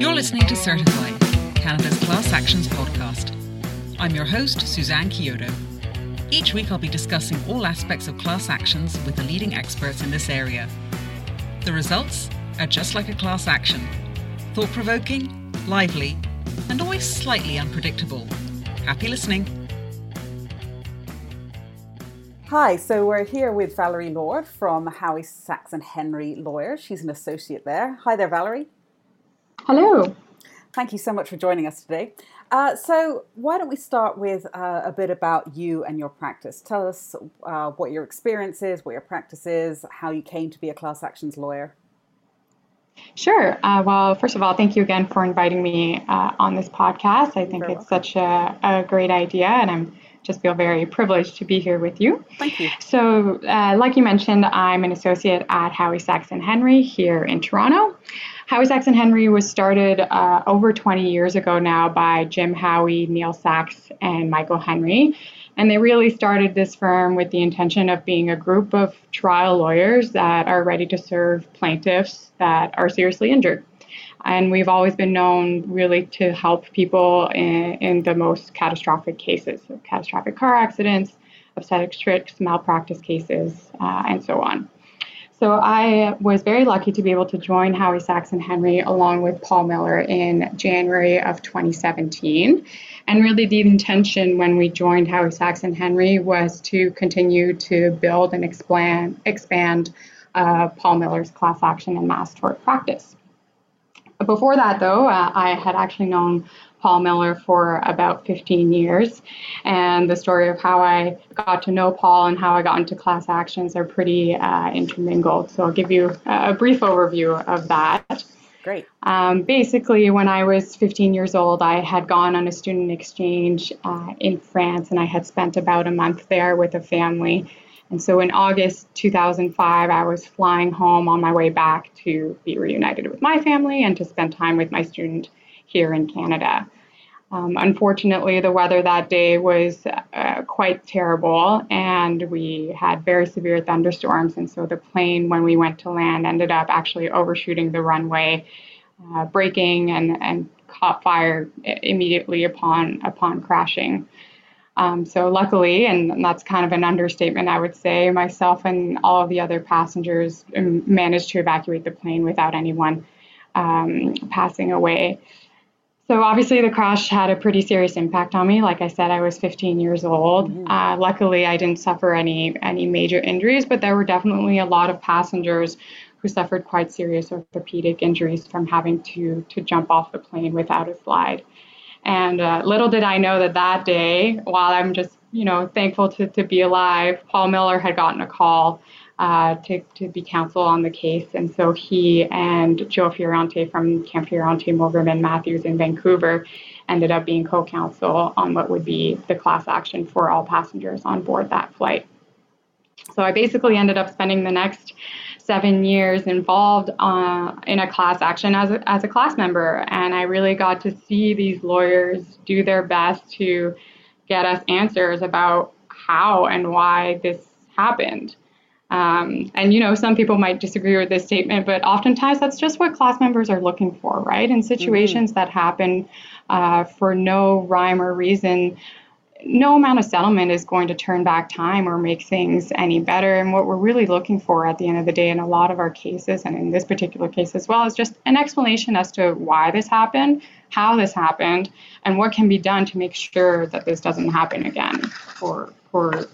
You're listening to Certified, Canada's class actions podcast. I'm your host, Suzanne Chiodo. Each week I'll be discussing all aspects of class actions with the leading experts in this area. The results are just like a class action thought provoking, lively, and always slightly unpredictable. Happy listening. Hi, so we're here with Valérie Lord from Howie Sacks and Henry Lawyers. She's an associate there. Hi there, Valérie. Hello. Thank you so much for joining us today. Uh, so, why don't we start with uh, a bit about you and your practice? Tell us uh, what your experience is, what your practice is, how you came to be a class actions lawyer. Sure. Uh, well, first of all, thank you again for inviting me uh, on this podcast. I think it's welcome. such a, a great idea, and I'm just feel very privileged to be here with you. Thank you. So, uh, like you mentioned, I'm an associate at Howie Sacks and Henry here in Toronto. Howie Sacks and Henry was started uh, over 20 years ago now by Jim Howie, Neil Sacks, and Michael Henry. And they really started this firm with the intention of being a group of trial lawyers that are ready to serve plaintiffs that are seriously injured. And we've always been known really to help people in, in the most catastrophic cases, catastrophic car accidents, obstetrics, malpractice cases, uh, and so on. So I was very lucky to be able to join Howie Sacks and Henry along with Paul Miller in January of 2017. And really, the intention when we joined Howie Sacks and Henry was to continue to build and expand, expand uh, Paul Miller's class action and mass tort practice. Before that, though, uh, I had actually known Paul Miller for about 15 years. And the story of how I got to know Paul and how I got into class actions are pretty uh, intermingled. So I'll give you a brief overview of that. Great. Um, basically, when I was 15 years old, I had gone on a student exchange uh, in France and I had spent about a month there with a family. And so in August 2005, I was flying home on my way back to be reunited with my family and to spend time with my student here in Canada. Um, unfortunately, the weather that day was uh, quite terrible, and we had very severe thunderstorms. And so the plane, when we went to land, ended up actually overshooting the runway, uh, breaking, and, and caught fire immediately upon upon crashing. Um, so luckily, and that's kind of an understatement, I would say, myself and all of the other passengers um, managed to evacuate the plane without anyone um, passing away. So obviously, the crash had a pretty serious impact on me. Like I said, I was 15 years old. Mm-hmm. Uh, luckily, I didn't suffer any any major injuries, but there were definitely a lot of passengers who suffered quite serious orthopedic injuries from having to to jump off the plane without a slide. And uh, little did I know that that day, while I'm just, you know, thankful to, to be alive, Paul Miller had gotten a call uh, to, to be counsel on the case. And so he and Joe Fiorante from Camp Fiorante, Mogerman Matthews in Vancouver ended up being co counsel on what would be the class action for all passengers on board that flight. So I basically ended up spending the next seven years involved uh, in a class action as a, as a class member. And I really got to see these lawyers do their best to get us answers about how and why this happened. Um, and you know, some people might disagree with this statement, but oftentimes that's just what class members are looking for, right? In situations mm-hmm. that happen uh, for no rhyme or reason, no amount of settlement is going to turn back time or make things any better. And what we're really looking for at the end of the day in a lot of our cases, and in this particular case as well, is just an explanation as to why this happened, how this happened, and what can be done to make sure that this doesn't happen again for for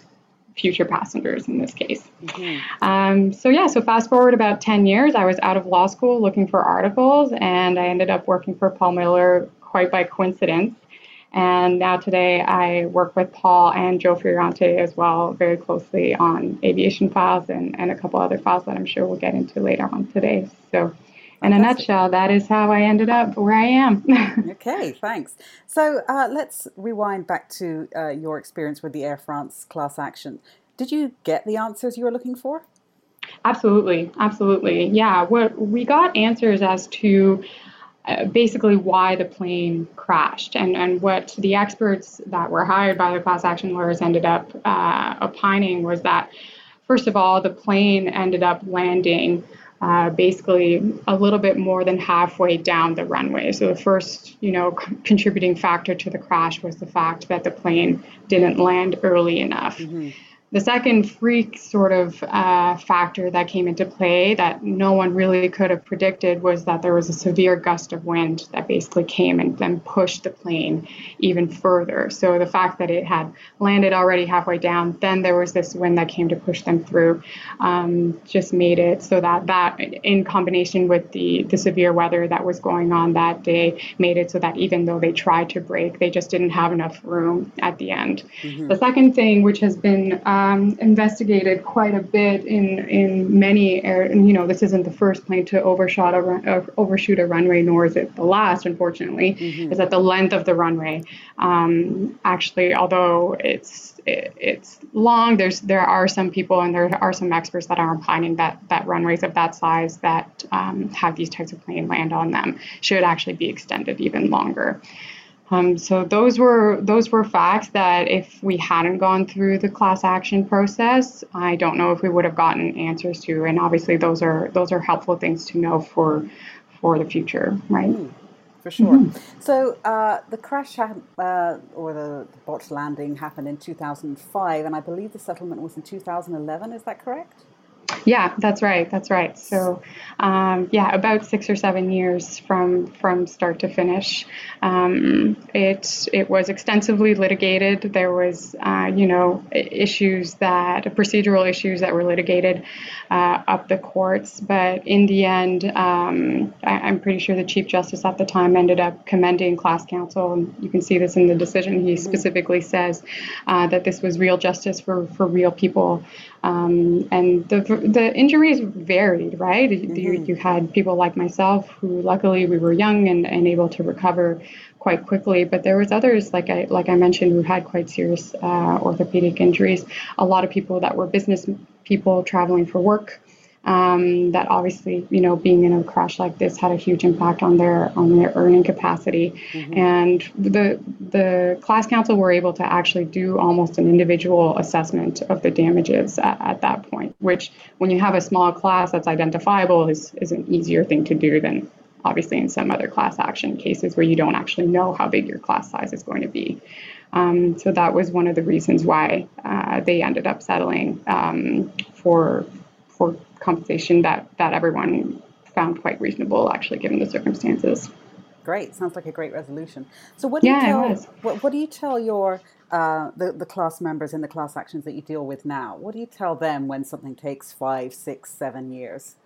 future passengers in this case. Mm-hmm. Um, so yeah, so fast forward about 10 years, I was out of law school looking for articles, and I ended up working for Paul Miller quite by coincidence. And now today I work with Paul and Joe Fiorante as well very closely on aviation files and, and a couple other files that I'm sure we'll get into later on today. So in a nutshell, that is how I ended up where I am. okay, thanks. So uh, let's rewind back to uh, your experience with the Air France class action. Did you get the answers you were looking for? Absolutely, absolutely. Yeah, what we got answers as to uh, basically why the plane crashed and, and what the experts that were hired by the class action lawyers ended up uh, opining was that, first of all, the plane ended up landing uh, basically a little bit more than halfway down the runway. So the first, you know, c- contributing factor to the crash was the fact that the plane didn't land early enough. Mm-hmm. The second freak sort of uh, factor that came into play that no one really could have predicted was that there was a severe gust of wind that basically came and then pushed the plane even further. So the fact that it had landed already halfway down, then there was this wind that came to push them through, um, just made it so that that, in combination with the the severe weather that was going on that day, made it so that even though they tried to brake, they just didn't have enough room at the end. Mm-hmm. The second thing, which has been uh, um, investigated quite a bit in in many air, you know this isn't the first plane to overshot a run, uh, overshoot a runway nor is it the last unfortunately mm-hmm. is that the length of the runway um, actually although it's it, it's long there's there are some people and there are some experts that are opining that that runways of that size that um, have these types of plane land on them should actually be extended even longer um, so those were those were facts that if we hadn't gone through the class action process, I don't know if we would have gotten answers to. And obviously, those are those are helpful things to know for for the future, right? Mm, for sure. Mm-hmm. So uh, the crash uh, or the botched landing happened in 2005, and I believe the settlement was in 2011. Is that correct? Yeah, that's right. That's right. So, um, yeah, about six or seven years from from start to finish. Um, it it was extensively litigated. There was, uh, you know, issues that procedural issues that were litigated uh, up the courts. But in the end, um, I, am pretty sure the chief justice at the time ended up commending class counsel, and you can see this in the decision. He mm-hmm. specifically says uh, that this was real justice for for real people. Um, and the the injuries varied, right? Mm-hmm. You, you had people like myself who, luckily, we were young and, and able to recover quite quickly. But there was others, like I like I mentioned, who had quite serious uh, orthopedic injuries. A lot of people that were business people traveling for work um, that obviously, you know, being in a crash like this had a huge impact on their on their earning capacity. Mm-hmm. And the the class counsel were able to actually do almost an individual assessment of the damages at, at that point, which when you have a small class that's identifiable is is an easier thing to do than obviously in some other class action cases where you don't actually know how big your class size is going to be. Um, so that was one of the reasons why uh, they ended up settling um, for for compensation that that everyone found quite reasonable, actually, given the circumstances. Great, sounds like a great resolution. So, what do yeah, you tell? What, what, do you tell your uh, the the class members in the class actions that you deal with now? What do you tell them when something takes five, six, seven years?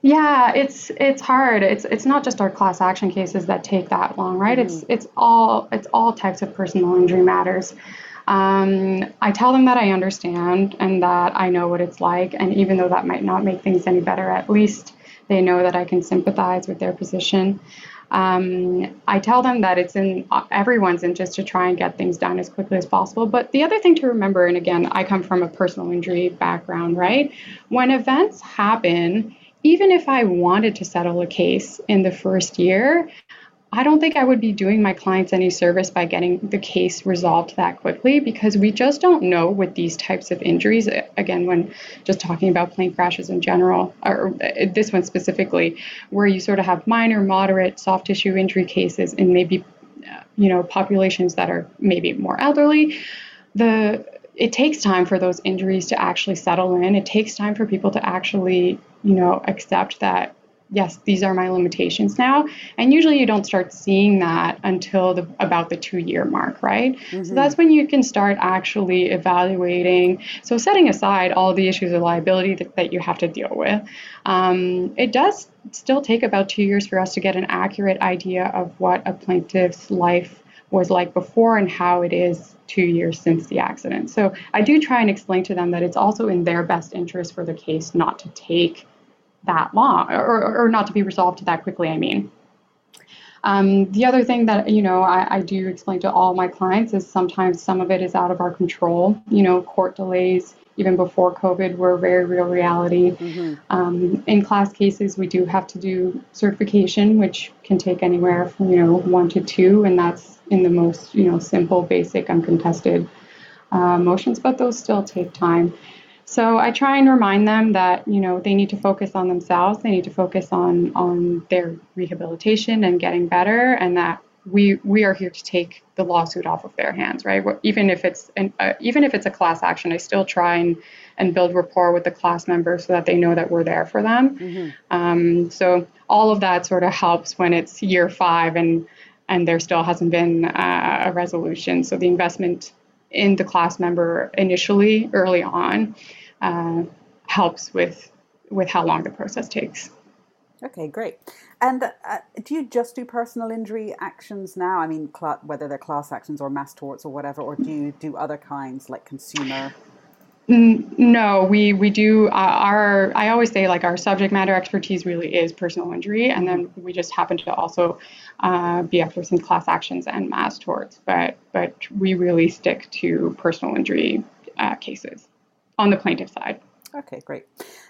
Yeah, it's it's hard. It's it's not just our class action cases that take that long, right? Mm-hmm. It's it's all it's all types of personal injury matters. Um, I tell them that I understand and that I know what it's like. And even though that might not make things any better, at least they know that I can sympathize with their position. Um, I tell them that it's in everyone's interest to try and get things done as quickly as possible. But the other thing to remember, and again, I come from a personal injury background, right? When events happen, even if I wanted to settle a case in the first year, I don't think I would be doing my clients any service by getting the case resolved that quickly because we just don't know with these types of injuries. Uh, again, when just talking about plane crashes in general, or uh, this one specifically, where you sort of have minor, moderate soft tissue injury cases in maybe, uh, you know, populations that are maybe more elderly, the it takes time for those injuries to actually settle in. It takes time for people to actually, you know, accept that yes, these are my limitations now. And usually you don't start seeing that until the, about the two year mark, right? Mm-hmm. So that's when you can start actually evaluating. So setting aside all the issues of liability that, that you have to deal with, um, it does still take about two years for us to get an accurate idea of what a plaintiff's life was like before and how it is two years since the accident. So I do try and explain to them that it's also in their best interest for the case not to take that long or, or not to be resolved that quickly, I mean. Um, the other thing that you know I, I, do explain to all my clients is sometimes some of it is out of our control. You know, court delays even before COVID were a very real reality. Mm-hmm. Um, in class cases, we do have to do certification, which can take anywhere from you know one to two, and that's in the most you know simple, basic, uncontested uh, motions, but those still take time. So I try and remind them that you know they need to focus on themselves, they need to focus on on their rehabilitation and getting better, and that we we are here to take the lawsuit off of their hands, right? Even if it's an, uh, even if it's a class action, I still try and and build rapport with the class members so that they know that we're there for them. Mm-hmm. Um, so all of that sort of helps when it's year five and and there still hasn't been uh, a resolution. So the investment in the class member initially, early on, uh, helps with with how long the process takes. Okay, great. And uh, do you just do personal injury actions now? I mean, cl- whether they're class actions or mass torts or whatever, or do you do other kinds like consumer? No, we we do uh, our. I always say like our subject matter expertise really is personal injury, and then we just happen to also uh, be experts in class actions and mass torts. But but we really stick to personal injury uh, cases on the plaintiff side. Okay, great.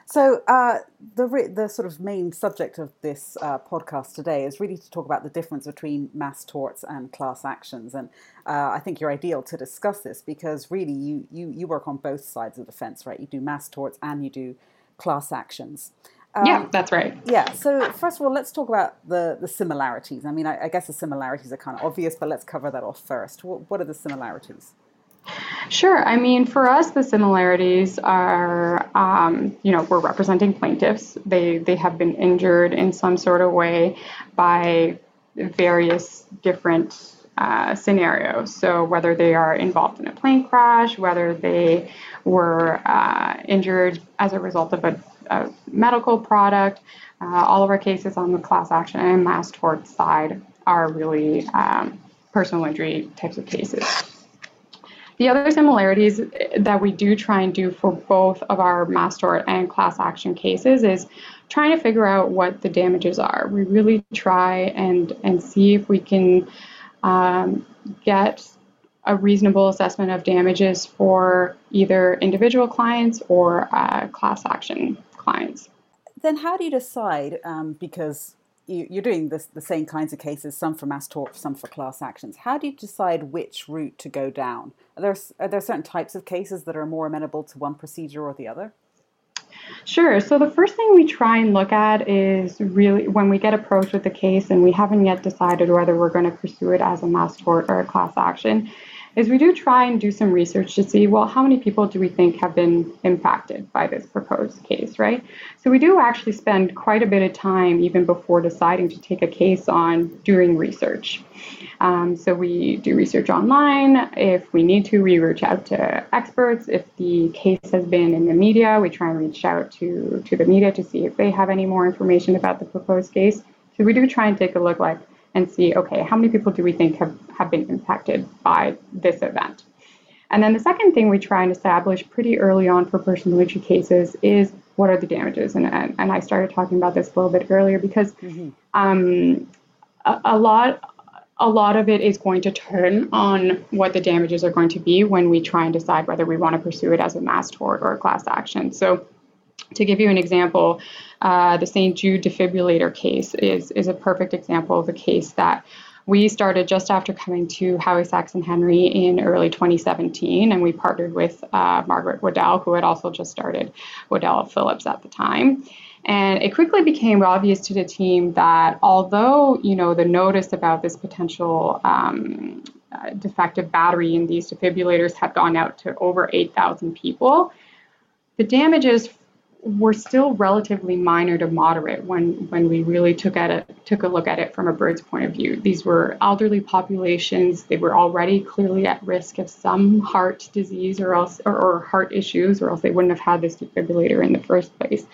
So uh, the the sort of main subject of this uh, podcast today is really to talk about the difference between mass torts and class actions, and uh, I think you're ideal to discuss this because really you you you work on both sides of the fence, right? You do mass torts and you do class actions. Um, yeah, that's right. Yeah. So first of all, let's talk about the the similarities. I mean, I, I guess the similarities are kind of obvious, but let's cover that off first. What, what are the similarities? Sure. I mean, for us, the similarities are, um, you know, we're representing plaintiffs. They they have been injured in some sort of way by various different uh, scenarios. So whether they are involved in a plane crash, whether they were uh, injured as a result of a, a medical product, uh, all of our cases on the class action and mass tort side are really um, personal injury types of cases. The other similarities that we do try and do for both of our mass tort and class action cases is trying to figure out what the damages are. We really try and and see if we can um, get a reasonable assessment of damages for either individual clients or uh, class action clients. Then how do you decide? Um, because you, are doing this, the same kinds of cases, some for mass tort, some for class actions. How do you decide which route to go down? Are there, are there certain types of cases that are more amenable to one procedure or the other? Sure. So the first thing we try and look at is really when we get approached with the case and we haven't yet decided whether we're going to pursue it as a mass tort or a class action, is we do try and do some research to see, well, how many people do we think have been impacted by this proposed case, right? So we do actually spend quite a bit of time even before deciding to take a case on doing research. Um, so we do research online. If we need to, we reach out to experts. If the case has been in the media, we try and reach out to, to the media to see if they have any more information about the proposed case. So we do try and take a look like and see, okay, how many people do we think have, have been impacted by this event? And then the second thing we try and establish pretty early on for personal injury cases is what are the damages? And, and, and I started talking about this a little bit earlier because mm-hmm. um, a, a, lot a lot of it is going to turn on what the damages are going to be when we try and decide whether we want to pursue it as a mass tort or a class action. So to give you an example, uh, the St. Jude defibrillator case is, is a perfect example of a case that we started just after coming to Howie Sacks and Henry in early 2017, and we partnered with uh, Margaret Waddell, who had also just started Waddell Phillips at the time. And it quickly became obvious to the team that although you know the notice about this potential um, uh, defective battery in these defibrillators had gone out to over 8,000 people, the damages were still relatively minor to moderate when when we really took at it took a look at it from a bird's point of view. These were elderly populations. They were already clearly at risk of some heart disease or else or, or heart issues, or else they wouldn't have had this defibrillator in the first place.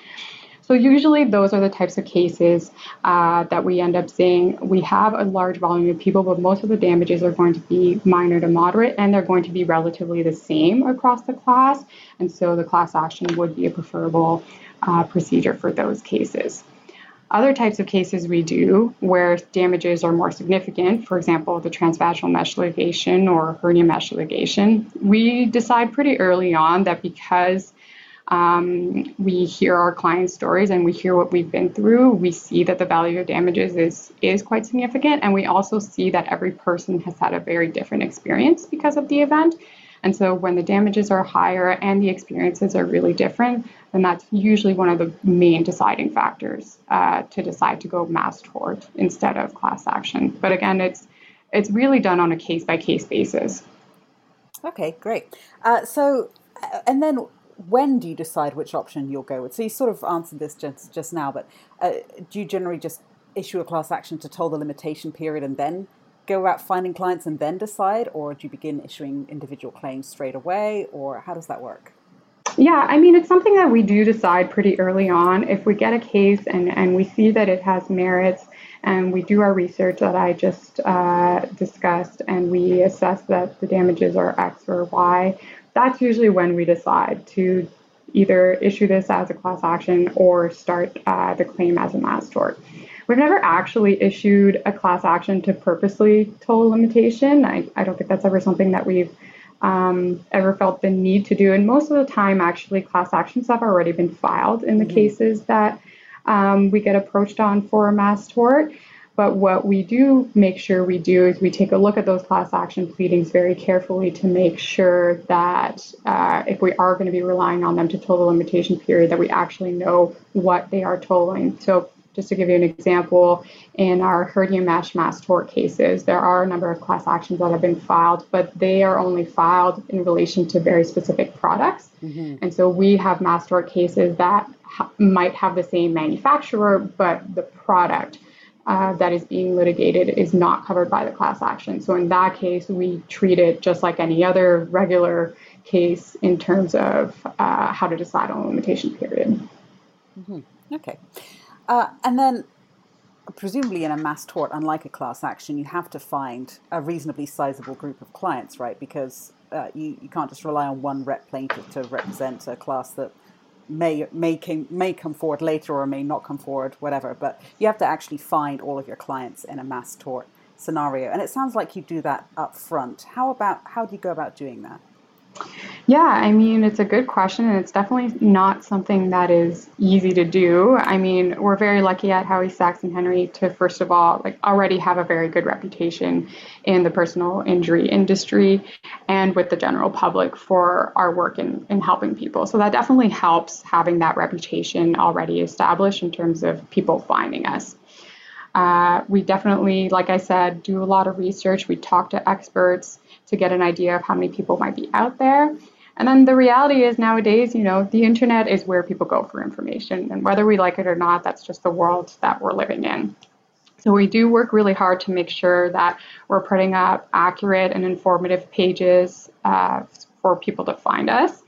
So usually those are the types of cases uh, that we end up seeing. We have a large volume of people, but most of the damages are going to be minor to moderate, and they're going to be relatively the same across the class. And so the class action would be a preferable uh, procedure for those cases. Other types of cases we do where damages are more significant, for example, the transvaginal mesh litigation or hernia mesh litigation, we decide pretty early on that because um, we hear our clients' stories and we hear what we've been through. We see that the value of damages is is quite significant, and we also see that every person has had a very different experience because of the event. And so when the damages are higher and the experiences are really different, then that's usually one of the main deciding factors uh, to decide to go mass tort instead of class action. But again, it's it's really done on a case by case basis. Okay, great. Uh, so, uh, and then when do you decide which option you'll go with? So you sort of answered this just just now, but uh, do you generally just issue a class action to toll the limitation period and then go about finding clients and then decide, or do you begin issuing individual claims straight away, or how does that work? Yeah, I mean, it's something that we do decide pretty early on. If we get a case and, and we see that it has merits, and we do our research that I just uh, discussed, and we assess that the damages are X or Y, that's usually when we decide to either issue this as a class action or start uh, the claim as a mass tort. We've never actually issued a class action to purposely toll limitation. I, I don't think that's ever something that we've um, ever felt the need to do. And most of the time, actually, class actions have already been filed in the mm-hmm. cases that um, we get approached on for a mass tort. But what we do make sure we do is we take a look at those class action pleadings very carefully to make sure that uh, if we are going to be relying on them to toll the limitation period, that we actually know what they are tolling. So just to give you an example, in our hernia mesh mass tort cases, there are a number of class actions that have been filed, but they are only filed in relation to very specific products. Mm-hmm. And so we have mass tort cases that ha- might have the same manufacturer, but the product uh, that is being litigated is not covered by the class action. So in that case, we treat it just like any other regular case in terms of uh, how to decide on a limitation period. Mm-hmm. Okay. Uh, and then, presumably, in a mass tort, unlike a class action, you have to find a reasonably sizable group of clients, right? Because uh, you, you can't just rely on one rep plaintiff to represent a class that may may came, may come forward later or may not come forward, whatever. But you have to actually find all of your clients in a mass tort scenario, and it sounds like you do that up front. How about how do you go about doing that? Yeah, I mean, it's a good question, and it's definitely not something that is easy to do. I mean, we're very lucky at Howie Sacks and Henry to, first of all, like already have a very good reputation in the personal injury industry and with the general public for our work in, in helping people. So that definitely helps having that reputation already established in terms of people finding us. Uh, we definitely, like I said, do a lot of research. We talk to experts to get an idea of how many people might be out there. And then the reality is nowadays, you know, the internet is where people go for information. And whether we like it or not, that's just the world that we're living in. So we do work really hard to make sure that we're putting up accurate and informative pages uh, for people to find us.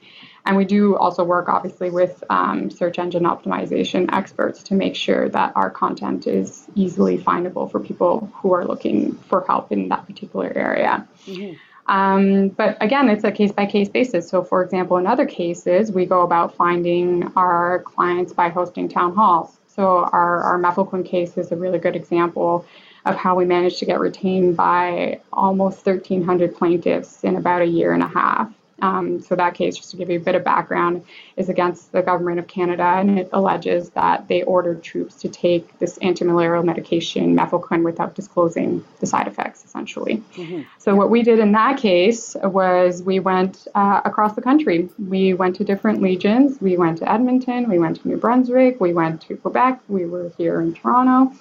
And we do also work, obviously, with um, search engine optimization experts to make sure that our content is easily findable for people who are looking for help in that particular area. Mm-hmm. Um, but again, it's a case by case basis. So, for example, in other cases, we go about finding our clients by hosting town halls. So, our, our case is a really good example of how we managed to get retained by almost 1,300 plaintiffs in about a year and a half. Um, so that case, just to give you a bit of background, is against the government of Canada, and it alleges that they ordered troops to take this antimalarial medication, mefloquine, without disclosing the side effects, essentially. Mm-hmm. So what we did in that case was we went uh, across the country. We went to different legions. We went to Edmonton. We went to New Brunswick. We went to Quebec. We were here in Toronto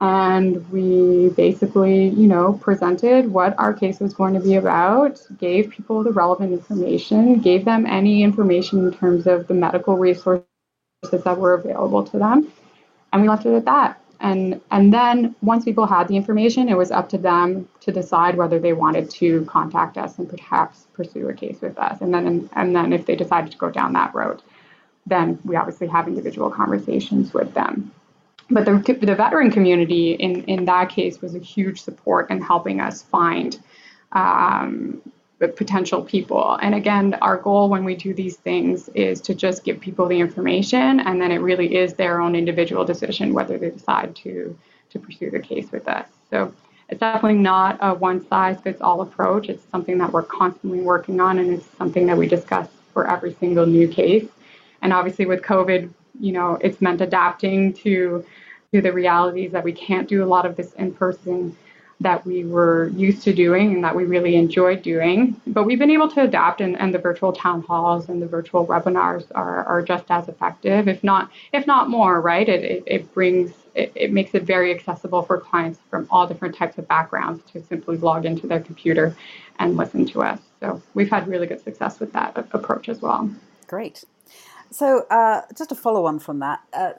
and we basically, you know, presented what our case was going to be about, gave people the relevant information, gave them any information in terms of the medical resources that were available to them, and we left it at that. And and then once people had the information, it was up to them to decide whether they wanted to contact us and perhaps pursue a case with us. And then and then if they decided to go down that road, then we obviously have individual conversations with them but the, the veteran community in, in that case was a huge support in helping us find um, potential people. And again, our goal when we do these things is to just give people the information, and then it really is their own individual decision whether they decide to to pursue the case with us. So it's definitely not a one size fits all approach. It's something that we're constantly working on, and it's something that we discuss for every single new case. And obviously, with COVID, you know, it's meant adapting to to the realities that we can't do a lot of this in person. that we were used to doing and that we really enjoyed doing. But we've been able to adapt, and, and the virtual town halls and the virtual webinars are, are just as effective, if not if not more. Right? It it, it brings it, it makes it very accessible for clients from all different types of backgrounds to simply log into their computer and listen to us. So we've had really good success with that approach as well. Great. So uh, just to follow on from that, uh,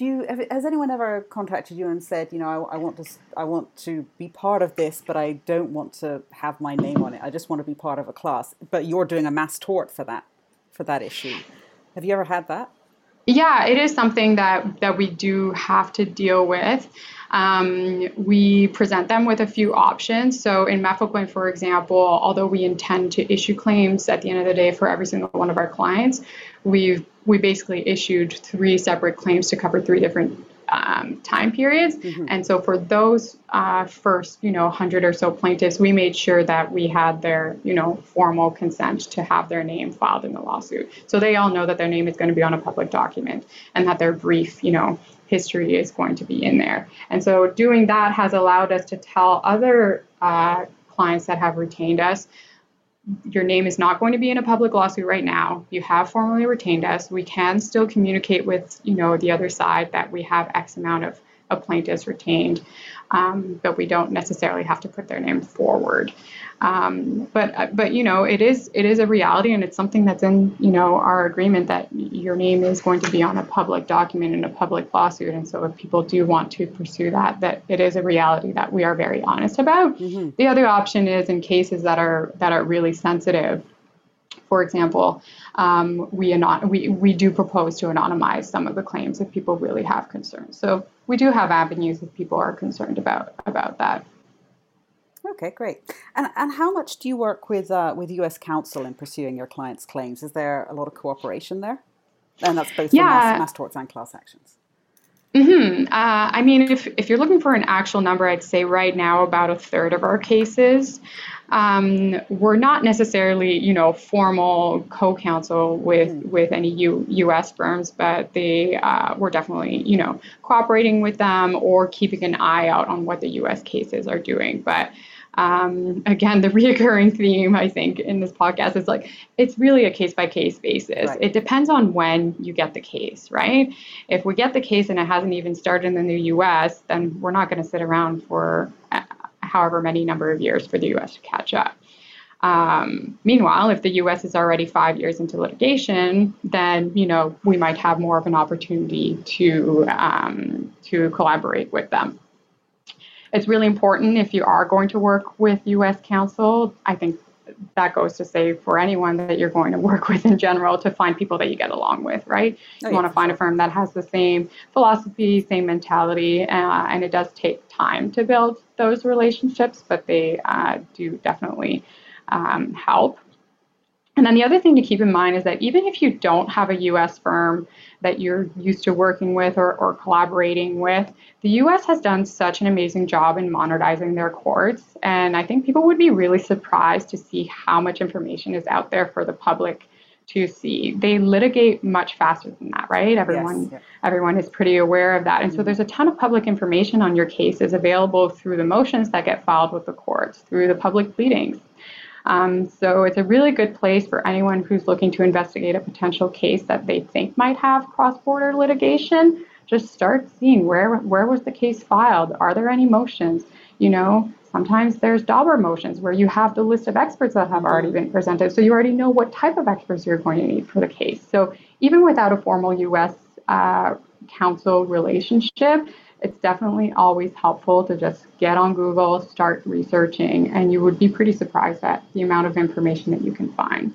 do you has anyone ever contacted you and said, you know, I, I, want to I want to be part of this, but I don't want to have my name on it. I just want to be part of a class. But you're doing a mass tort for that for that issue. Have you ever had that? Yeah, it is something that that we do have to deal with. Um, we present them with a few options. So in Mefloquine, for example, although we intend to issue claims at the end of the day for every single one of our clients, we've we basically issued three separate claims to cover three different um, time periods. Mm-hmm. And so for those uh, first, you know, 100 or so plaintiffs, we made sure that we had their, you know, formal consent to have their name filed in the lawsuit. So they all know that their name is going to be on a public document and that their brief, you know, history is going to be in there. And so doing that has allowed us to tell other uh, clients that have retained us your name is not going to be in a public lawsuit right now. You have formally retained us. We can still communicate with, you know, the other side that we have X amount of, of plaintiffs retained, um, but we don't necessarily have to put their name forward. Um, but uh, but you know it is it is a reality and it's something that's in you know our agreement that your name is going to be on a public document in a public lawsuit and so if people do want to pursue that that it is a reality that we are very honest about. Mm-hmm. The other option is in cases that are that are really sensitive. For example, um, we, anon- we we do propose to anonymize some of the claims if people really have concerns. So we do have avenues if people are concerned about about that. Okay, great. And and how much do you work with uh, with U.S. counsel in pursuing your clients' claims? Is there a lot of cooperation there? And that's both yeah. for mass, mass torts and class actions. Mm-hmm. Uh, I mean, if, if you're looking for an actual number, I'd say right now about a third of our cases. Um, we're not necessarily, you know, formal co-counsel with mm. with any U, U.S. firms, but they uh, we're definitely, you know, cooperating with them or keeping an eye out on what the U.S. cases are doing. But um, again, the reoccurring theme I think in this podcast is like it's really a case by case basis. Right. It depends on when you get the case, right? If we get the case and it hasn't even started in the U.S., then we're not going to sit around for uh, however many number of years for the U.S. to catch up. Um, meanwhile, if the U.S. is already five years into litigation, then you know we might have more of an opportunity to um, to collaborate with them it's really important if you are going to work with U.S. counsel. I think that goes to say for anyone that you're going to work with in general to find people that you get along with, right? Oh, you want to find a firm that has the same philosophy, same mentality, uh, and it does take time to build those relationships, but they uh, do definitely um, help. And then the other thing to keep in mind is that even if you don't have a US firm that you're used to working with or, or collaborating with, the US has done such an amazing job in modernizing their courts. And I think people would be really surprised to see how much information is out there for the public to see. They litigate much faster than that, right? Everyone yes, everyone is pretty aware of that. And so mm-hmm. there's a ton of public information on your cases available through the motions that get filed with the courts, through the public pleadings. Um, so it's a really good place for anyone who's looking to investigate a potential case that they think might have cross-border litigation. Just start seeing where where was the case filed? Are there any motions? You know, sometimes there's Daubert motions where you have the list of experts that have already been presented, so you already know what type of experts you're going to need for the case. So even without a formal U.S. Uh, counsel relationship, it's definitely always helpful to just get on Google, start researching, and you would be pretty surprised at the amount of information that you can find.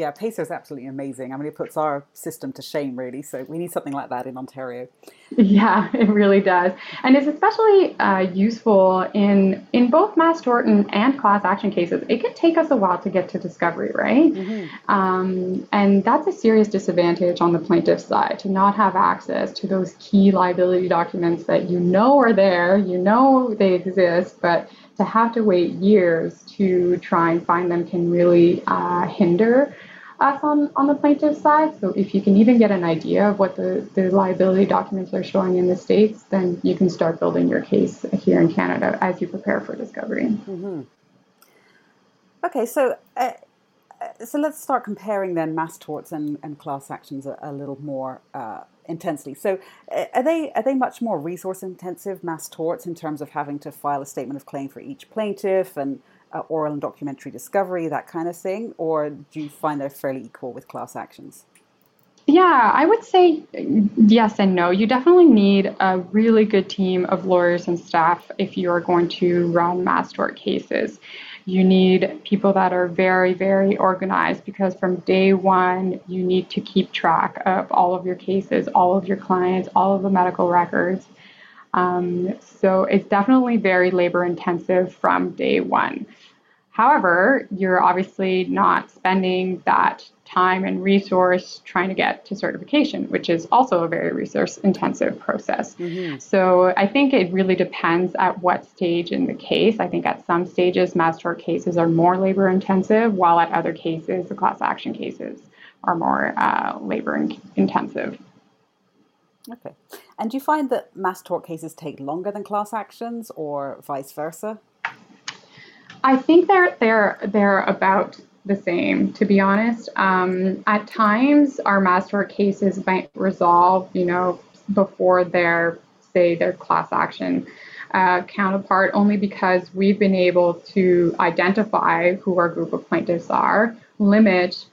Yeah, PACER is absolutely amazing. I mean, it puts our system to shame, really. So we need something like that in Ontario. Yeah, it really does, and it's especially uh, useful in in both mass tort and, class action cases. It can take us a while to get to discovery, right? Mm-hmm. Um, and that's a serious disadvantage on the plaintiff side to not have access to those key liability documents that you know are there, you know they exist, but to have to wait years to try and find them can really uh, hinder us on, on the plaintiff side. So if you can even get an idea of what the, the liability documents are showing in the States, then you can start building your case here in Canada as you prepare for discovery. Mm-hmm. Okay, so uh, uh, so let's start comparing then mass torts and, and class actions a, a little more uh, intensely. So uh, are they are they much more resource intensive mass torts in terms of having to file a statement of claim for each plaintiff and uh, oral and documentary discovery, that kind of thing, or do you find they're fairly equal with class actions? Yeah, I would say yes and no. You definitely need a really good team of lawyers and staff if you are going to run mass tort cases. You need people that are very, very organized because from day one, you need to keep track of all of your cases, all of your clients, all of the medical records. Um, so it's definitely very labor intensive from day one. However, you're obviously not spending that time and resource trying to get to certification, which is also a very resource intensive process. Mm-hmm. So I think it really depends at what stage in the case. I think at some stages, mass tort cases are more labor intensive, while at other cases, the class action cases are more uh, labor in- intensive. Okay. And do you find that mass tort cases take longer than class actions or vice versa? I think they're they're they're about the same, to be honest. Um, at times, our mass tort cases might resolve, you know, before their say their class action uh, counterpart, only because we've been able to identify who our group of plaintiffs are, limit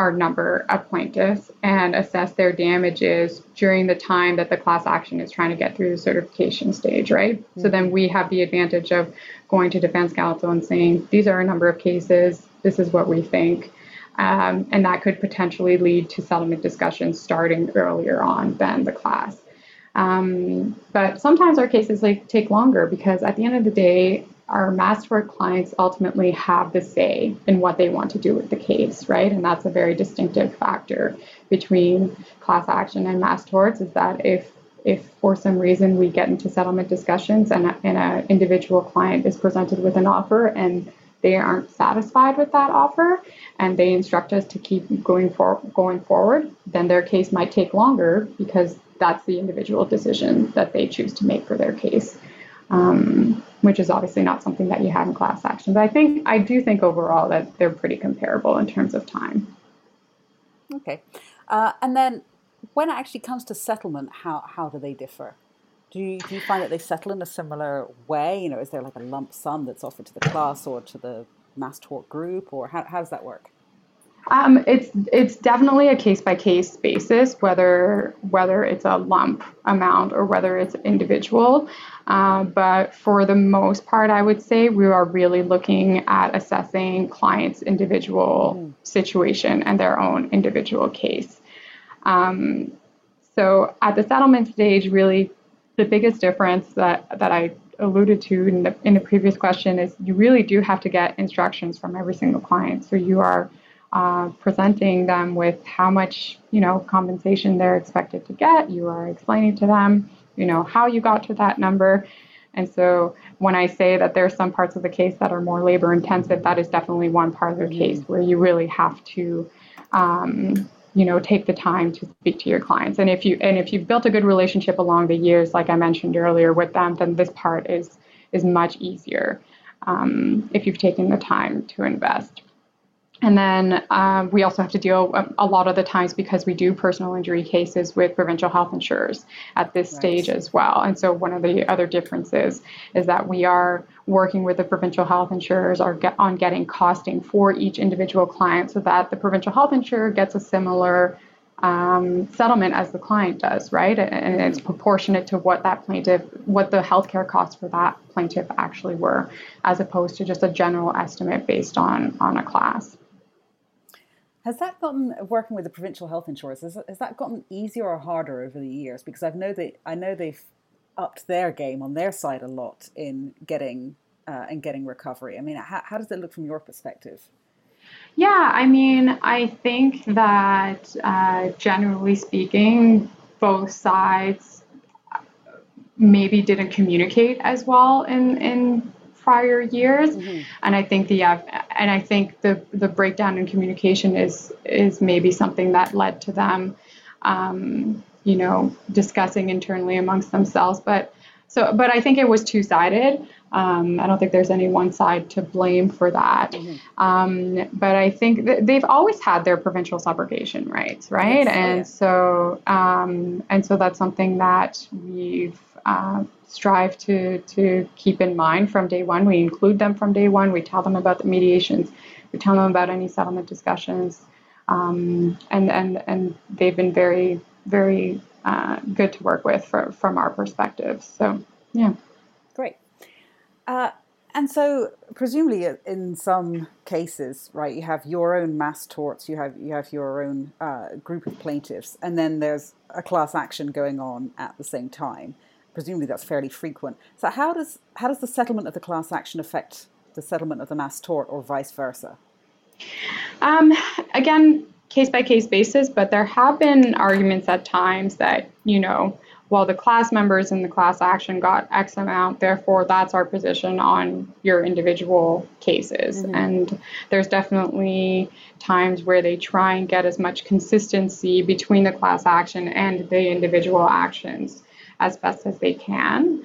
our number of plaintiffs and assess their damages during the time that the class action is trying to get through the certification stage, right? Mm-hmm. So then we have the advantage of going to defense counsel and saying, these are a number of cases, this is what we think. Um, and that could potentially lead to settlement discussions starting earlier on than the class. Um, but sometimes our cases like take longer because at the end of the day, our mass tort clients ultimately have the say in what they want to do with the case, right? And that's a very distinctive factor between class action and mass torts is that if if for some reason we get into settlement discussions and, and an individual client is presented with an offer and they aren't satisfied with that offer and they instruct us to keep going for going forward, then their case might take longer because that's the individual decision that they choose to make for their case um, which is obviously not something that you have in class action. But I think I do think overall that they're pretty comparable in terms of time. Okay, uh, and then when it actually comes to settlement, how how do they differ? Do you, do you find that they settle in a similar way? You know, is there like a lump sum that's offered to the class or to the mass tort group, or how, how does that work? Um, it's it's definitely a case by case basis, whether whether it's a lump amount or whether it's individual. Uh, but for the most part, I would say we are really looking at assessing clients' individual mm. situation and their own individual case. Um, so at the settlement stage, really, the biggest difference that that I alluded to in the in the previous question is you really do have to get instructions from every single client. So you are uh, presenting them with how much you know compensation they're expected to get. You are explaining to them you know how you got to that number. And so when I say that there are some parts of the case that are more labor intensive, that is definitely one part of the case mm-hmm. where you really have to, um, you know, take the time to speak to your clients. And if you and if you've built a good relationship along the years, like I mentioned earlier with them, then this part is is much easier um, if you've taken the time to invest. And then um, we also have to deal um, a lot of the times because we do personal injury cases with provincial health insurers at this right. stage as well. And so one of the other differences is that we are working with the provincial health insurers get, on getting costing for each individual client so that the provincial health insurer gets a similar um, settlement as the client does, right? And it's proportionate to what that plaintiff, what the healthcare costs for that plaintiff actually were, as opposed to just a general estimate based on on a class. Has that gotten working with the provincial health insurers? Has, has that gotten easier or harder over the years? Because I know they I know they've upped their game on their side a lot in getting uh, in getting recovery. I mean, how, how does it look from your perspective? Yeah, I mean, I think that uh, generally speaking, both sides maybe didn't communicate as well in in prior years. Mm-hmm. And I think the uh, and I think the the breakdown in communication is is maybe something that led to them, um, you know, discussing internally amongst themselves. But so, but I think it was two sided. Um, I don't think there's any one side to blame for that. Mm-hmm. Um, but I think th- they've always had their provincial subrogation rights, right? Yes, and yeah. so, um, and so that's something that we've uh, strive to to keep in mind from day one. We include them from day one. We tell them about the mediations. We tell them about any settlement discussions, um, and and and they've been very very uh, good to work with for, from our perspective. So yeah, great. Uh, and so, presumably, in some cases, right, you have your own mass torts, you have you have your own uh, group of plaintiffs, and then there's a class action going on at the same time presumably that's fairly frequent. So how does how does the settlement of the class action affect the settlement of the mass tort, or vice versa? Um, again, case by case basis, but there have been arguments at times that you know, well, the class members in the class action got X amount, therefore that's our position on your individual cases. Mm-hmm. And there's definitely times where they try and get as much consistency between the class action and the individual actions as best as they can.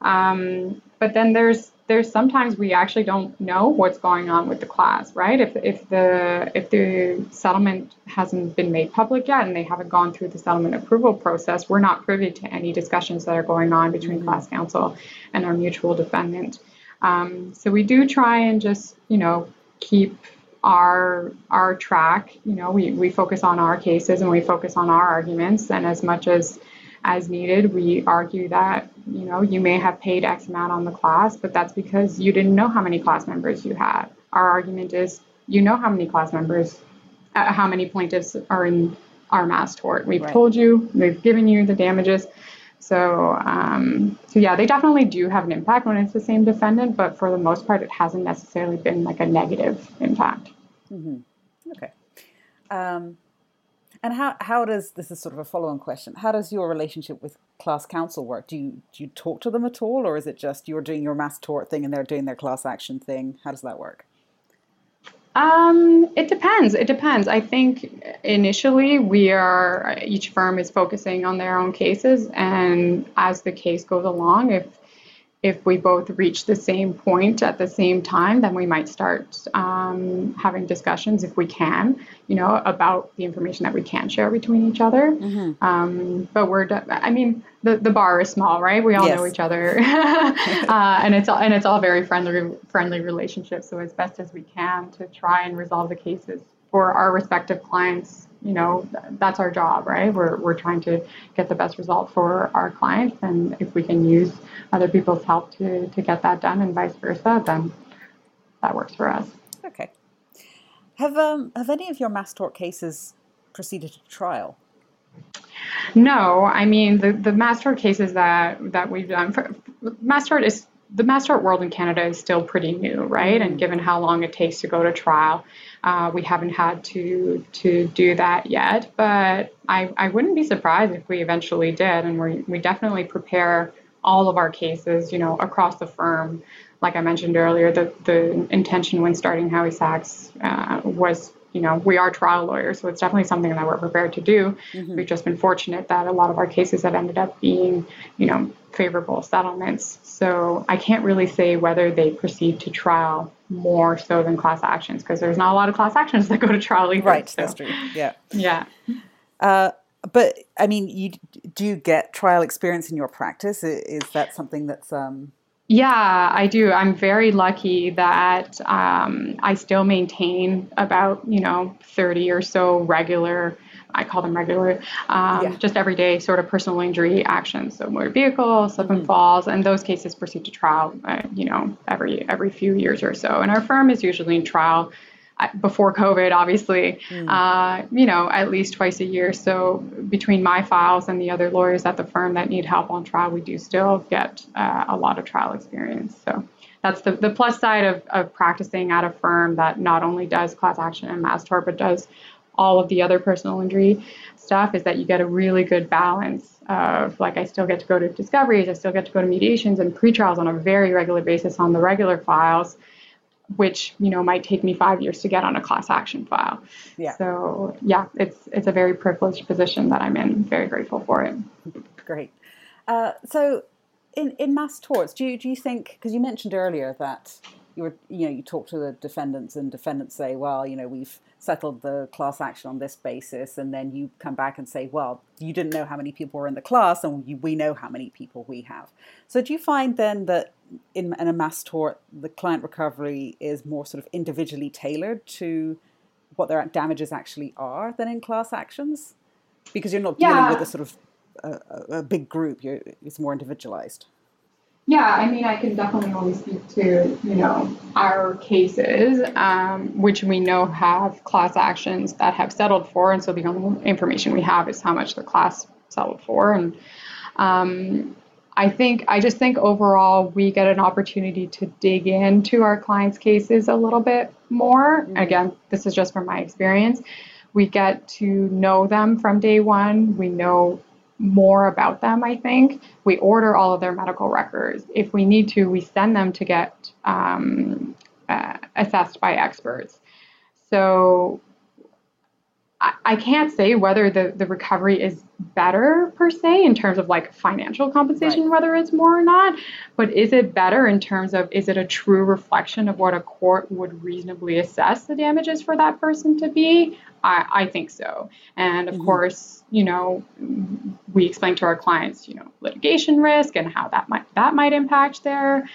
Um, but then there's there's sometimes we actually don't know what's going on with the class, right? If, if the if the settlement hasn't been made public yet and they haven't gone through the settlement approval process, we're not privy to any discussions that are going on between mm-hmm. class counsel and our mutual defendant. Um, so we do try and just you know keep our our track. You know, we we focus on our cases and we focus on our arguments, and as much as as needed. We argue that, you know, you may have paid X amount on the class, but that's because you didn't know how many class members you had. Our argument is you know how many class members, uh, how many plaintiffs are in our mass tort. We've right. told you, we've given you the damages. So, um, so yeah, they definitely do have an impact when it's the same defendant, but for the most part, it hasn't necessarily been like a negative impact. Mm-hmm. Okay. Um, and how, how does this is sort of a follow on question? How does your relationship with class counsel work? Do you do you talk to them at all, or is it just you're doing your mass tort thing and they're doing their class action thing? How does that work? Um, it depends. It depends. I think initially we are each firm is focusing on their own cases, and as the case goes along, if if we both reach the same point at the same time, then we might start um, having discussions, if we can, you know, about the information that we can share between each other. Mm-hmm. Um, but we're, I mean, the, the bar is small, right? We all yes. know each other, uh, and it's all and it's all very friendly friendly relationships. So as best as we can to try and resolve the cases for our respective clients you know that's our job right? We're, we're trying to get the best result for our clients and if we can use other people's help to to get that done and vice versa then that works for us. Okay. Have um have any of your mass tort cases proceeded to trial? No. I mean the the mass tort cases that that we've done for, mass tort is the mass tort world in Canada is still pretty new, right? And mm-hmm. given how long it takes to go to trial, uh, we haven't had to to do that yet. But I, I wouldn't be surprised if we eventually did, and we we definitely prepare all of our cases, you know, across the firm. Like I mentioned earlier, the the intention when starting Howie Sacks uh, was you know, we are trial lawyers, so it's definitely something that we're prepared to do. Mm-hmm. We've just been fortunate that a lot of our cases have ended up being, you know, favorable settlements. So I can't really say whether they proceed to trial more so than class actions because there's not a lot of class actions that go to trial either. Right, so. that's true. Yeah. Yeah. Uh, but I mean, you do you get trial experience in your practice? Is that something that's um, yeah, I do. I'm very lucky that um, I still maintain about, you know, 30 or so regular, I call them regular, um, yeah. just everyday sort of personal injury actions. So motor vehicle, slip and mm-hmm. falls, and those cases proceed to trial, uh, you know, every every few years or so. And our firm is usually in trial before COVID, obviously, mm. uh, you know, at least twice a year. So between my files and the other lawyers at the firm that need help on trial, we do still get uh, a lot of trial experience. So that's the, the plus side of, of practicing at a firm that not only does class action and mass tort, but does all of the other personal injury stuff is that you get a really good balance of like I still get to go to discoveries, I still get to go to mediations and pre-trials on a very regular basis on the regular files, which you know might take me five years to get on a class action file. Yeah. So yeah, it's it's a very privileged position that I'm in. Very grateful for it. Great. Uh, so in in mass torts, do you do you think because you mentioned earlier that you were you know you talk to the defendants and defendants say, well, you know we've settled the class action on this basis, and then you come back and say, well, you didn't know how many people were in the class, and you, we know how many people we have. So do you find then that in, in a mass tort, the client recovery is more sort of individually tailored to what their damages actually are than in class actions? Because you're not dealing Yeah. with a sort of a, a- a big group, you're, it's more individualized. Yeah, I mean, I can definitely only speak to, you know, our cases, um, which we know have class actions that have settled for. And so the only information we have is how much the class settled for. And um, I think, I just think overall we get an opportunity to dig into our clients' cases a little bit more. Again, this is just from my experience. We get to know them from day one. We know more about them, I think. We order all of their medical records. If we need to, we send them to get um, uh, assessed by experts. So I, I can't say whether the, the recovery is better per se in terms of like financial compensation, Right. whether it's more or not, but is it better in terms of is it a true reflection of what a court would reasonably assess the damages for that person to be? I, I think so. And of Mhm. course, you know, we explain to our clients, you know, litigation risk and how that might that might impact their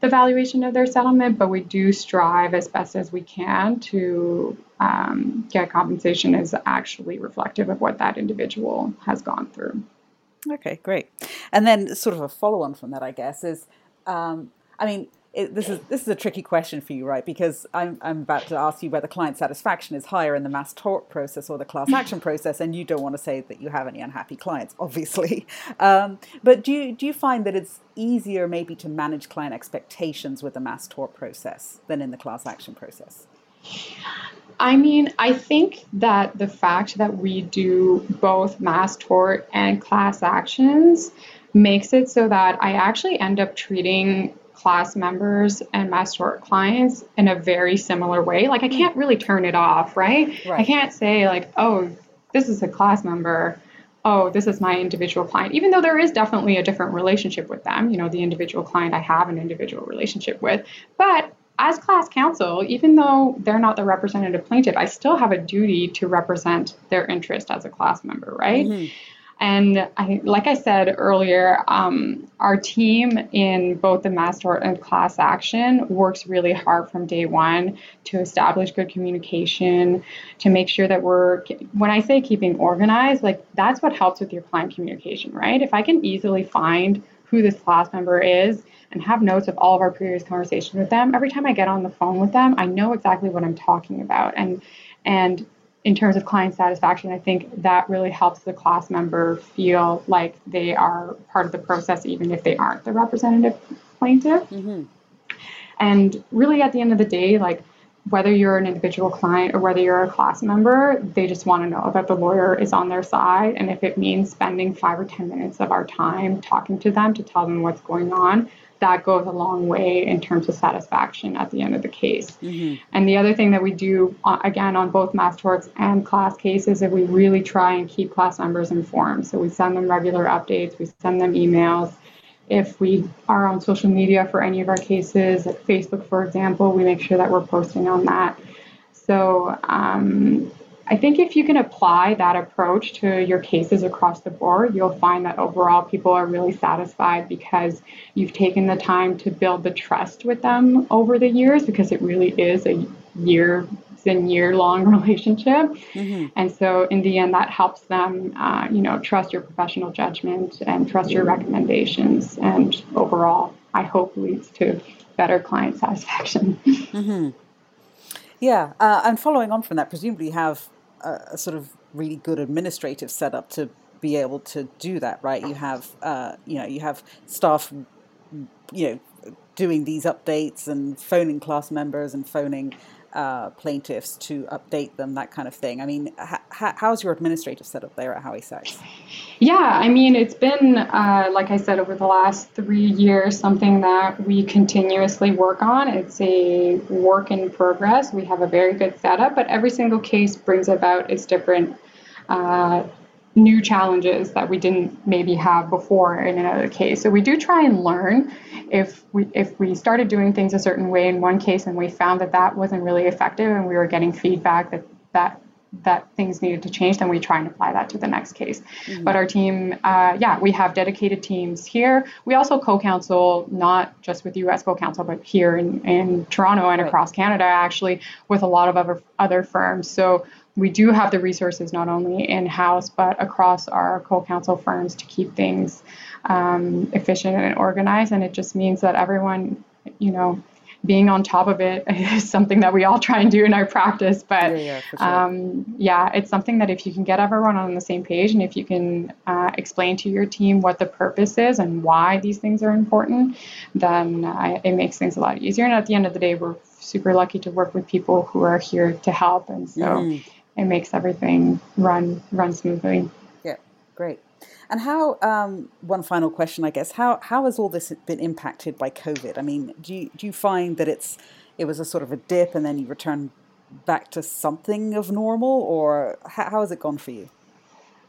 the valuation of their settlement, but we do strive as best as we can to um, get compensation as actually reflective of what that individual has gone through. Okay, great. And then, sort of a follow-on from that, I guess, is, um, I mean, it, this is this is a tricky question for you, right? Because I'm I'm about to ask you whether client satisfaction is higher in the mass tort process or the class action process, and you don't want to say that you have any unhappy clients, obviously. Um, but do you do you find that it's easier maybe to manage client expectations with the mass tort process than in the class action process? I mean, I think that the fact that we do both mass tort and class actions makes it so that I actually end up treating class members and my tort clients in a very similar way. Like, I hmm. can't really turn it off, right? Right. I can't say, like, oh, this is a class member. Oh, this is my individual client. Even though there is definitely a different relationship with them, you know, the individual client I have an individual relationship with. But as class counsel, even though they're not the representative plaintiff, I still have a duty to represent their interest as a class member, right? Mm-hmm. And I, like I said earlier, um, our team in both the mass tort and class action works really hard from day one to establish good communication, to make sure that we're, when I say keeping organized, like that's what helps with your client communication, right? If I can easily find who this class member is and have notes of all of our previous conversations with them, every time I get on the phone with them, I know exactly what I'm talking about. And, and in terms of client satisfaction, I think that really helps the class member feel like they are part of the process, even if they aren't the representative plaintiff. Mm-hmm. And really, at the end of the day, like whether you're an individual client or whether you're a class member, they just want to know that the lawyer is on their side. And if it means spending five or 10 minutes of our time talking to them to tell them what's going on, that goes a long way in terms of satisfaction at the end of the case. And the other thing that we do, uh, again, on both mass torts and class cases, is we really try and keep class members informed. So we send them regular updates, we send them emails. If we are on social media for any of our cases, like Facebook, for example, we make sure that we're posting on that. So um, I think if you can apply that approach to your cases across the board, you'll find that overall people are really satisfied because you've taken the time to build the trust with them over the years because it really is a year and year long relationship. And so in the end, that helps them, uh, you know, trust your professional judgment and trust your recommendations. And overall, I hope leads to better client satisfaction. Yeah, uh, and following on from that, presumably you have a, a sort of really good administrative setup to be able to do that, right? You have, uh, you know, you have staff, you know, doing these updates and phoning class members and phoning uh, plaintiffs to update them, that kind of thing. I mean, how's your administrative setup there at Howie Sacks? Yeah, I mean, it's been, uh, like I said, over the last three years, something that we continuously work on. It's a work in progress. We have a very good setup, but every single case brings about its different uh, new challenges that we didn't maybe have before in another case. So we do try and learn if we if we started doing things a certain way in one case and we found that that wasn't really effective and we were getting feedback that that that things needed to change, then we try and apply that to the next case. Mm-hmm. But our team, uh, yeah, we have dedicated teams here. We also co-counsel not just with U.S. co-counsel, but here in, in Toronto and right. across Canada, actually, with a lot of other other firms. So we do have the resources not only in house but across our co-counsel firms to keep things um, efficient and organized. And it just means that everyone, you know, being on top of it is something that we all try and do in our practice. But yeah, yeah, sure. um, yeah, it's something that if you can get everyone on the same page and if you can uh, explain to your team what the purpose is and why these things are important, then uh, it makes things a lot easier. And at the end of the day, we're super lucky to work with people who are here to help. And so. Mm it makes everything run run smoothly. Yeah, great. And how? Um, one final question, I guess. How how has all this been impacted by COVID? I mean, do you do you find that it's it was a sort of a dip and then you return back to something of normal, or how, how has it gone for you?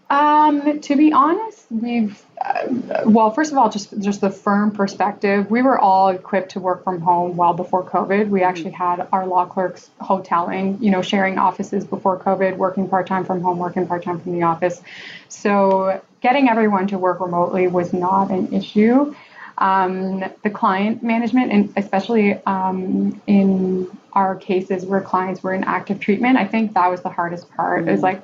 Um, to be honest, we've uh, well, first of all, just just the firm perspective. We were all equipped to work from home well before COVID. We mm-hmm. actually had our law clerks hoteling, you know, sharing offices before COVID, working part time from home, working part time from the office. So getting everyone to work remotely was not an issue. Um, the client management, and especially um, in our cases where clients were in active treatment, I think that was the hardest part. Mm-hmm. It was like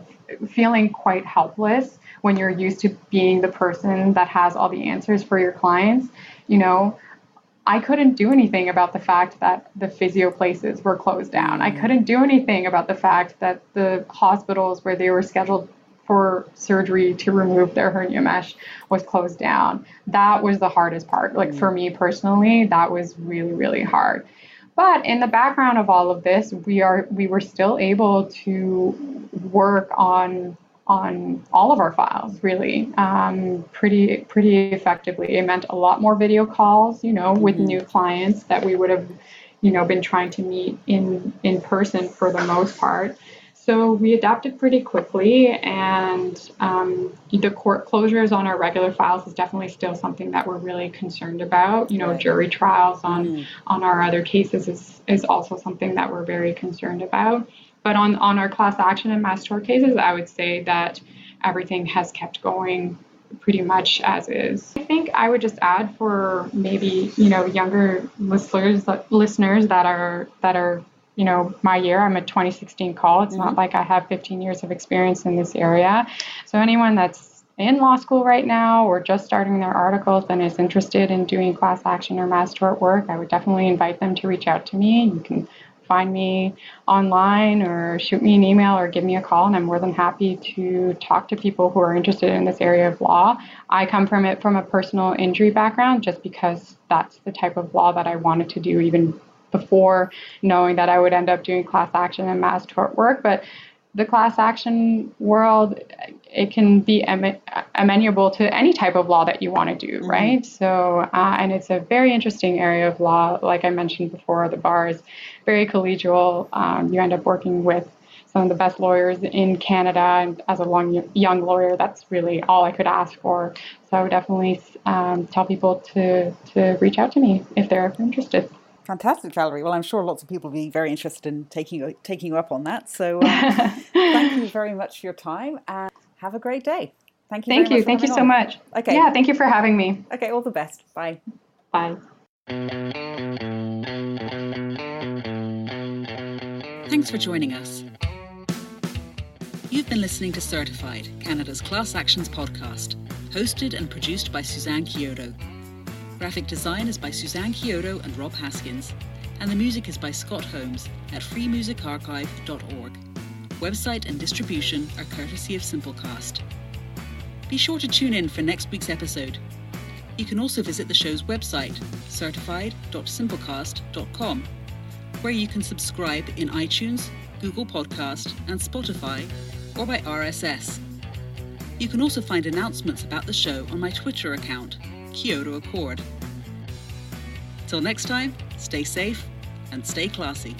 feeling quite helpless when you're used to being the person that has all the answers for your clients. You know, I couldn't do anything about the fact that the physio places were closed down. I mm-hmm. couldn't do anything about the fact that the hospitals where they were scheduled for surgery to remove their hernia mesh was closed down. That was the hardest part. Like for mm-hmm. me personally, that was really, really hard. But in the background of all of this, we are we were still able to work on on all of our files really um, pretty pretty effectively. It meant a lot more video calls, you know, with mm-hmm. new clients that we would have, you know, been trying to meet in in person for the most part. So we adapted pretty quickly, and um, the court closures on our regular files is definitely still something that we're really concerned about. You know, right. jury trials on mm. on our other cases is is also something that we're very concerned about. But on on our class action and mass tort cases, I would say that everything has kept going pretty much as is. I think I would just add for maybe you know younger listeners listeners that are that are you know, my year. I'm a 2016 call. It's mm-hmm. not like I have 15 years of experience in this area. So anyone that's in law school right now or just starting their articles and is interested in doing class action or mass tort work, I would definitely invite them to reach out to me. You can find me online or shoot me an email or give me a call and I'm more than happy to talk to people who are interested in this area of law. I come from it from a personal injury background just because that's the type of law that I wanted to do even before knowing that I would end up doing class action and mass tort work. But the class action world, it can be amenable to any type of law that you want to do, mm-hmm. right? So, uh, and it's a very interesting area of law. Like I mentioned before, the bar is very collegial. Um, you end up working with some of the best lawyers in Canada, and as a long, young lawyer, that's really all I could ask for. So I would definitely um, tell people to to reach out to me if they're interested. Fantastic, Valérie. Well, I'm sure lots of people will be very interested in taking you, taking you up on that. So, uh, thank you very much for your time and have a great day. Thank you. Thank you. Thank you so on. much. Okay. Yeah. Thank you for having me. Okay. All the best. Bye. Bye. Thanks for joining us. You've been listening to Certified, Canada's class actions podcast, hosted and produced by Suzanne Chiodo. Graphic design is by Suzanne Chiodo and Rob Haskins, and the music is by Scott Holmes at freemusicarchive.org. Website and distribution are courtesy of Simplecast. Be sure to tune in for next week's episode. You can also visit the show's website, certified.simplecast.com, where you can subscribe in iTunes, Google Podcast, and Spotify, or by RSS. You can also find announcements about the show on my Twitter account Chiodo Accord. Till next time, stay safe and stay classy.